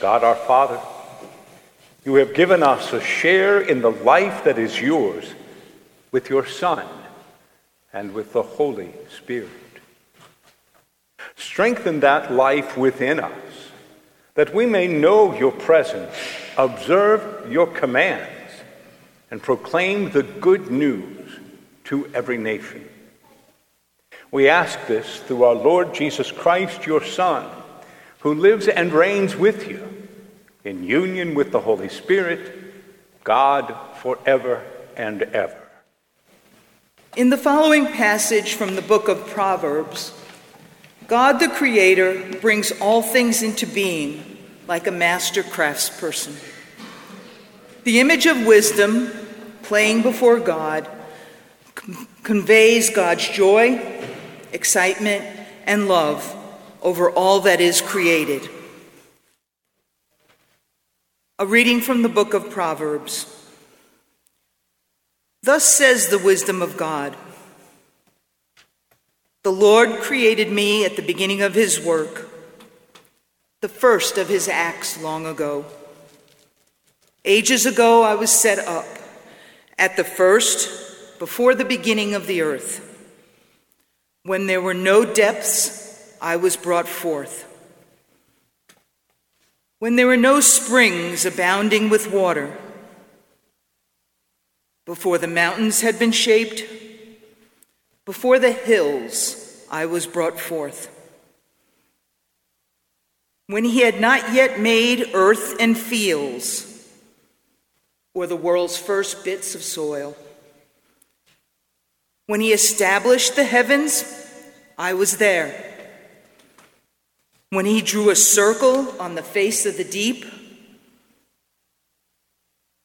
God our Father, you have given us a share in the life that is yours with your Son and with the Holy Spirit. Strengthen that life within us, that we may know your presence, observe your commands, and proclaim the good news to every nation. We ask this through our Lord Jesus Christ, your Son, who lives and reigns with you in union with the Holy Spirit, God forever and ever. In the following passage from the book of Proverbs, God the Creator brings all things into being like a master craftsperson. The image of wisdom playing before God conveys God's joy, excitement, and love over all that is created. A reading from the book of Proverbs. Thus says the wisdom of God The Lord created me at the beginning of his work, the first of his acts long ago. Ages ago I was set up, at the first, before the beginning of the earth. When there were no depths, I was brought forth. When there were no springs abounding with water, before the mountains had been shaped, before the hills I was brought forth. When he had not yet made earth and fields, or the world's first bits of soil. When he established the heavens, I was there. When he drew a circle on the face of the deep,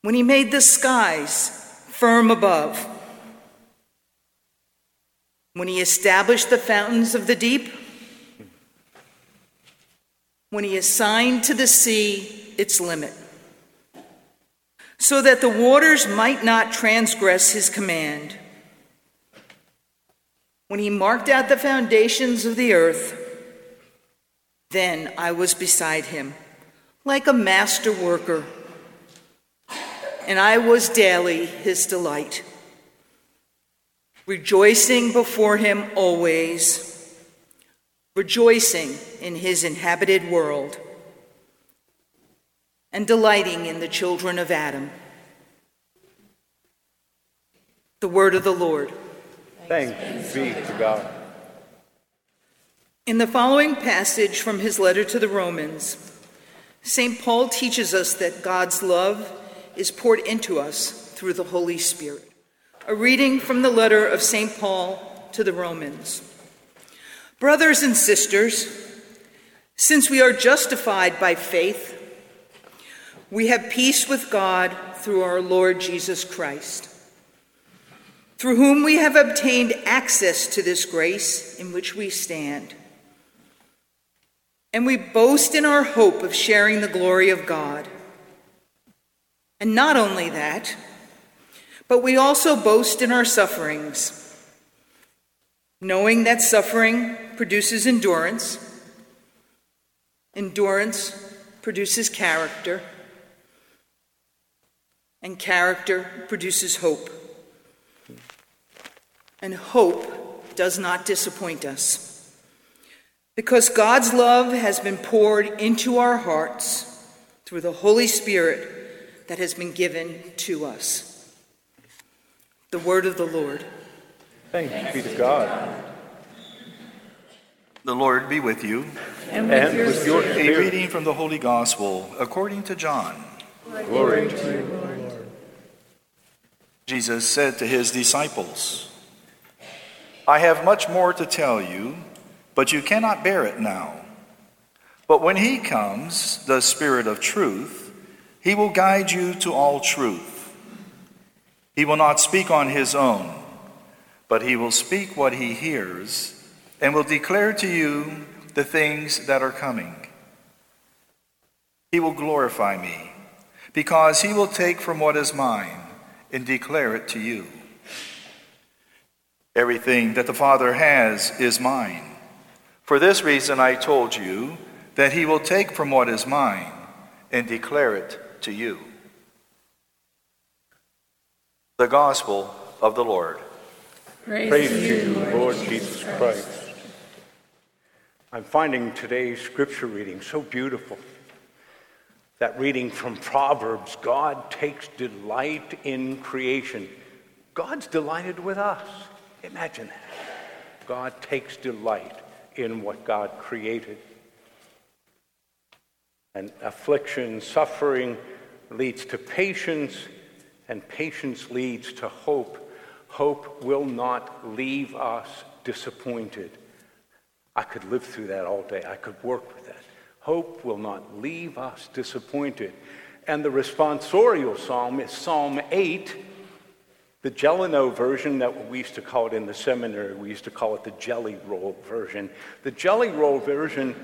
when he made the skies firm above, when he established the fountains of the deep, when he assigned to the sea its limit, so that the waters might not transgress his command. When he marked out the foundations of the earth, then I was beside him, like a master worker, and I was daily his delight, rejoicing before him always, rejoicing in his inhabited world, and delighting in the children of Adam. The word of the Lord. Thanks be to God. In the following passage from his letter to the Romans, St. Paul teaches us that God's love is poured into us through the Holy Spirit. A reading from the letter of St. Paul to the Romans. Brothers and sisters, since we are justified by faith, we have peace with God through our Lord Jesus Christ, through whom we have obtained access to this grace in which we stand. And we boast in our hope of sharing the glory of God. And not only that, but we also boast in our sufferings, knowing that suffering produces endurance, endurance produces character, and character produces hope. And hope does not disappoint us. Because God's love has been poured into our hearts through the Holy Spirit that has been given to us. The word of the Lord. Thanks be to God. The Lord be with you. And with, and your, with your A reading from the Holy Gospel according to John. Glory to you, Lord. Jesus said to his disciples, I have much more to tell you but you cannot bear it now. But when he comes, the Spirit of truth, he will guide you to all truth. He will not speak on his own, but he will speak what he hears and will declare to you the things that are coming. He will glorify me, because he will take from what is mine and declare it to you. Everything that the Father has is mine. For this reason I told you that he will take from what is mine and declare it to you. The Gospel of the Lord. Praise, Praise to you, Lord Jesus Christ. I'm finding today's scripture reading so beautiful. That reading from Proverbs God takes delight in creation. God's delighted with us. Imagine that. God takes delight in what God created. And affliction, suffering leads to patience, and patience leads to hope. Hope will not leave us disappointed. I could live through that all day. I could work with that. Hope will not leave us disappointed. And the responsorial psalm is Psalm 8, the Gelineau version that we used to call it in the seminary. We used to call it the jelly roll version. The jelly roll version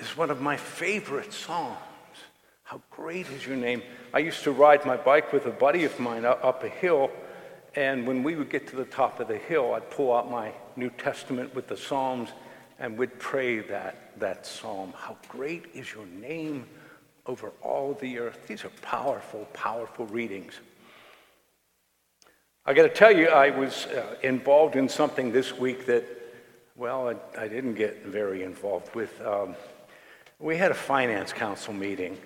is one of my favorite psalms. How great is your name? I used to ride my bike with a buddy of mine up a hill, and when we would get to the top of the hill, I'd pull out my New Testament with the Psalms and we'd pray that, that psalm. How great is your name over all the earth. These are powerful, powerful readings. I got to tell you, I was uh, involved in something this week that, well, I, I didn't get very involved with. Um, we had a finance council meeting.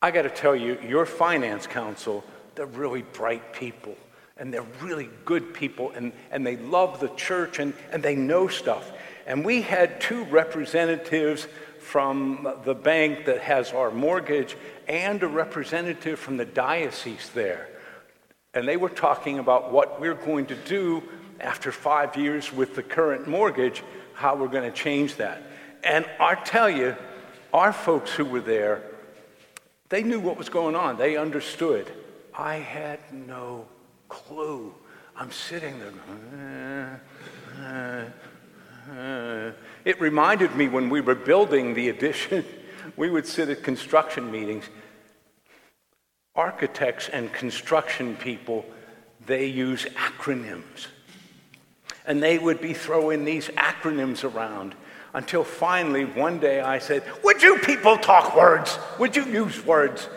I got to tell you, your finance council, they're really bright people and they're really good people and, and they love the church and, and they know stuff. And we had two representatives from the bank that has our mortgage and a representative from the diocese there. And they were talking about what we're going to do after five years with the current mortgage, how we're going to change that. And I tell you, our folks who were there, they knew what was going on. They understood. I had no clue. I'm sitting there. Uh, uh, uh. It reminded me when we were building the addition, we would sit at construction meetings. Architects and construction people, they use acronyms. And they would be throwing these acronyms around until finally one day I said, Would you people talk words? Would you use words?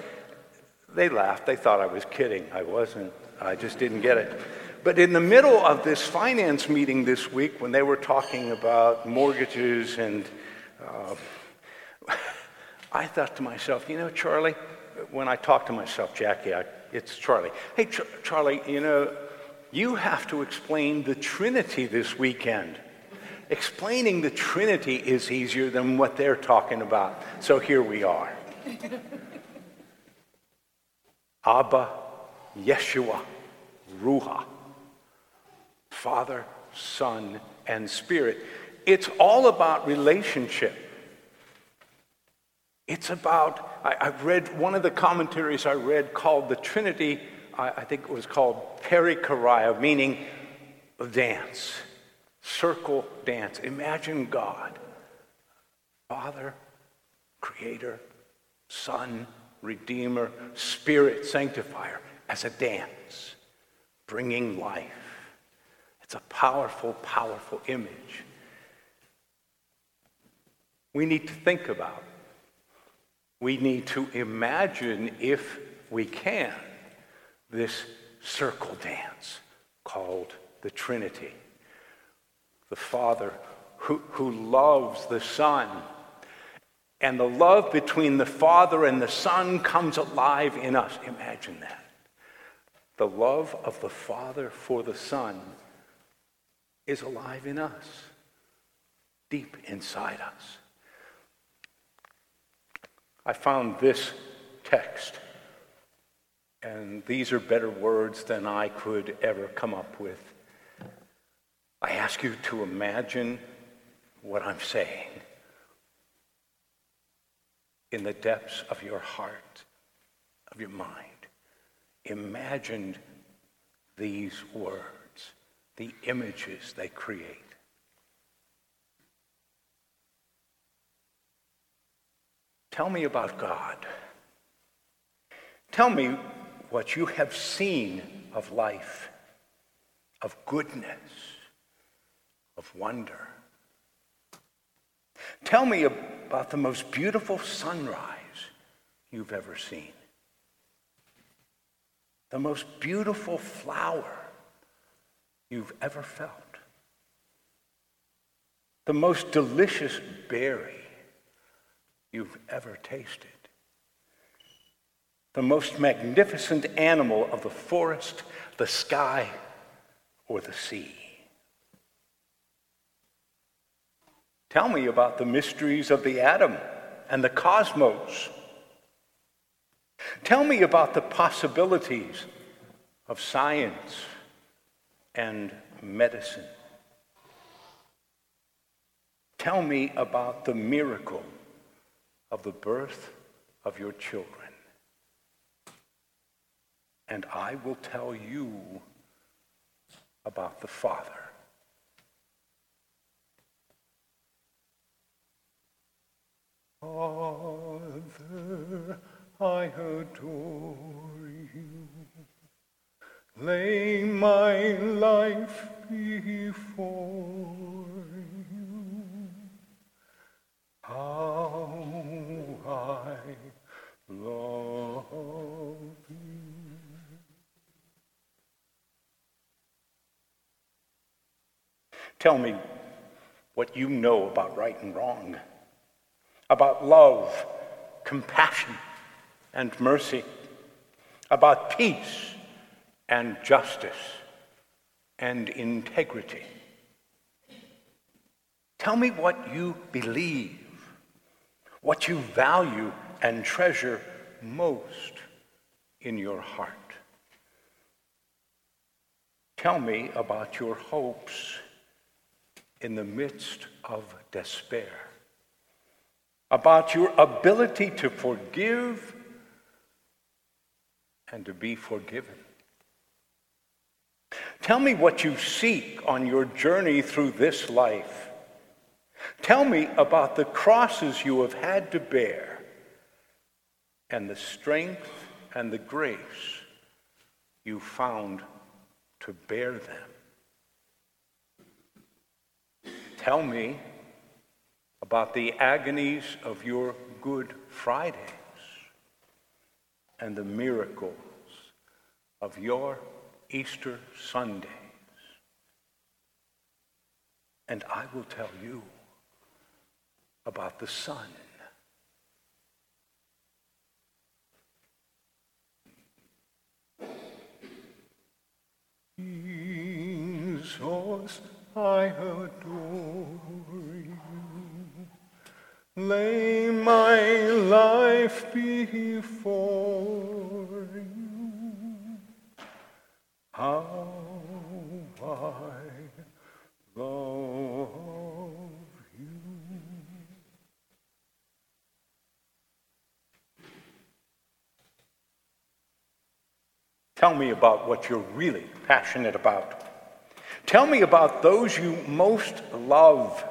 They laughed. They thought I was kidding. I wasn't. I just didn't get it. But in the middle of this finance meeting this week, when they were talking about mortgages, and uh, I thought to myself, you know, Charlie, when I talk to myself, Jackie, I, it's Charlie. Hey, Ch- Charlie, you know, you have to explain the Trinity this weekend explaining the Trinity is easier than what they're talking about. So here we are. Abba, Yeshua, Ruha. Father, Son, and Spirit. It's all about relationship. It's about, I, have read one of the commentaries I read called the Trinity, I, I think it was called perichoreia, meaning dance circle dance. Imagine God, Father, Creator, Son, Redeemer, Spirit, Sanctifier, as a dance, bringing life. It's a powerful, powerful image. We need to think about. We need to imagine, if we can, this circle dance called the Trinity the Father who, who loves the Son. And the love between the Father and the Son comes alive in us. Imagine that. The love of the Father for the Son is alive in us, deep inside us. I found this text, and these are better words than I could ever come up with. I ask you to imagine what I'm saying in the depths of your heart, of your mind. Imagine these words, the images they create. Tell me about God. Tell me what you have seen of life, of goodness of wonder. Tell me about the most beautiful sunrise you've ever seen, the most beautiful flower you've ever felt, the most delicious berry you've ever tasted, the most magnificent animal of the forest, the sky, or the sea. Tell me about the mysteries of the atom and the cosmos. Tell me about the possibilities of science and medicine. Tell me about the miracle of the birth of your children. And I will tell you about the Father. Father, I adore you. Lay my life before. How I love you. Tell me what you know about right and wrong about love, compassion, and mercy, about peace and justice and integrity. Tell me what you believe, what you value and treasure most in your heart. Tell me about your hopes in the midst of despair about your ability to forgive and to be forgiven. Tell me what you seek on your journey through this life. Tell me about the crosses you have had to bear and the strength and the grace you found to bear them. Tell me about the agonies of your Good Fridays and the miracles of your Easter Sundays. And I will tell you about the sun. Jesus, I adore you. lay my life before you. How I love Tell me about what you're really passionate about. Tell me about those you most love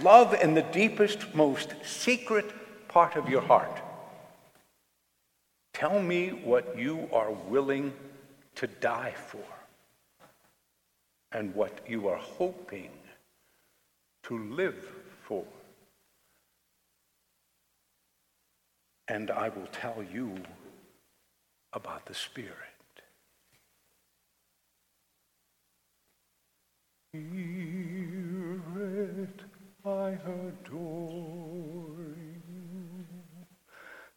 Love in the deepest, most secret part of your heart. Tell me what you are willing to die for and what you are hoping to live for. And I will tell you about the Spirit. Spirit I adore you.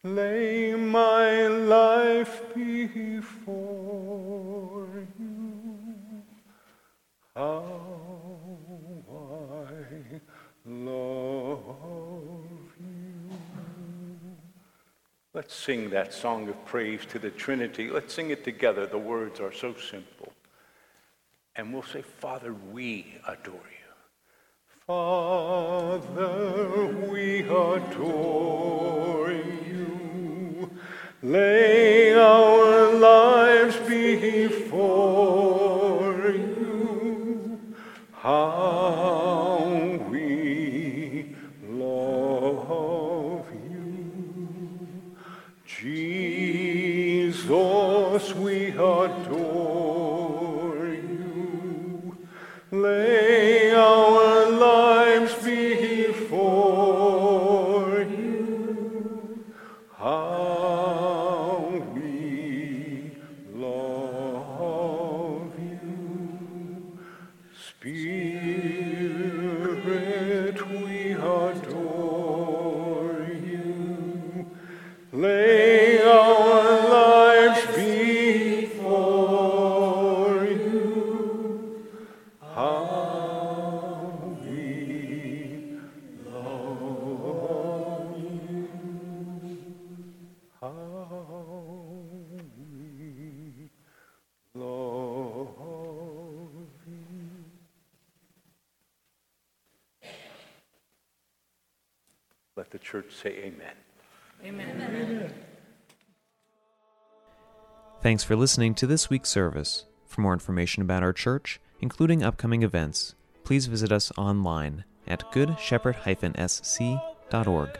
Lay my life before Let's sing that song of praise to the Trinity. Let's sing it together. The words are so simple. And we'll say, Father, we adore you. Father, we adore you. Lay Let the church say amen. Thanks for listening to this week's service. For more information about our church, including upcoming events, please visit us online at goodshepherd-sc.org.